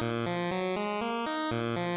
Música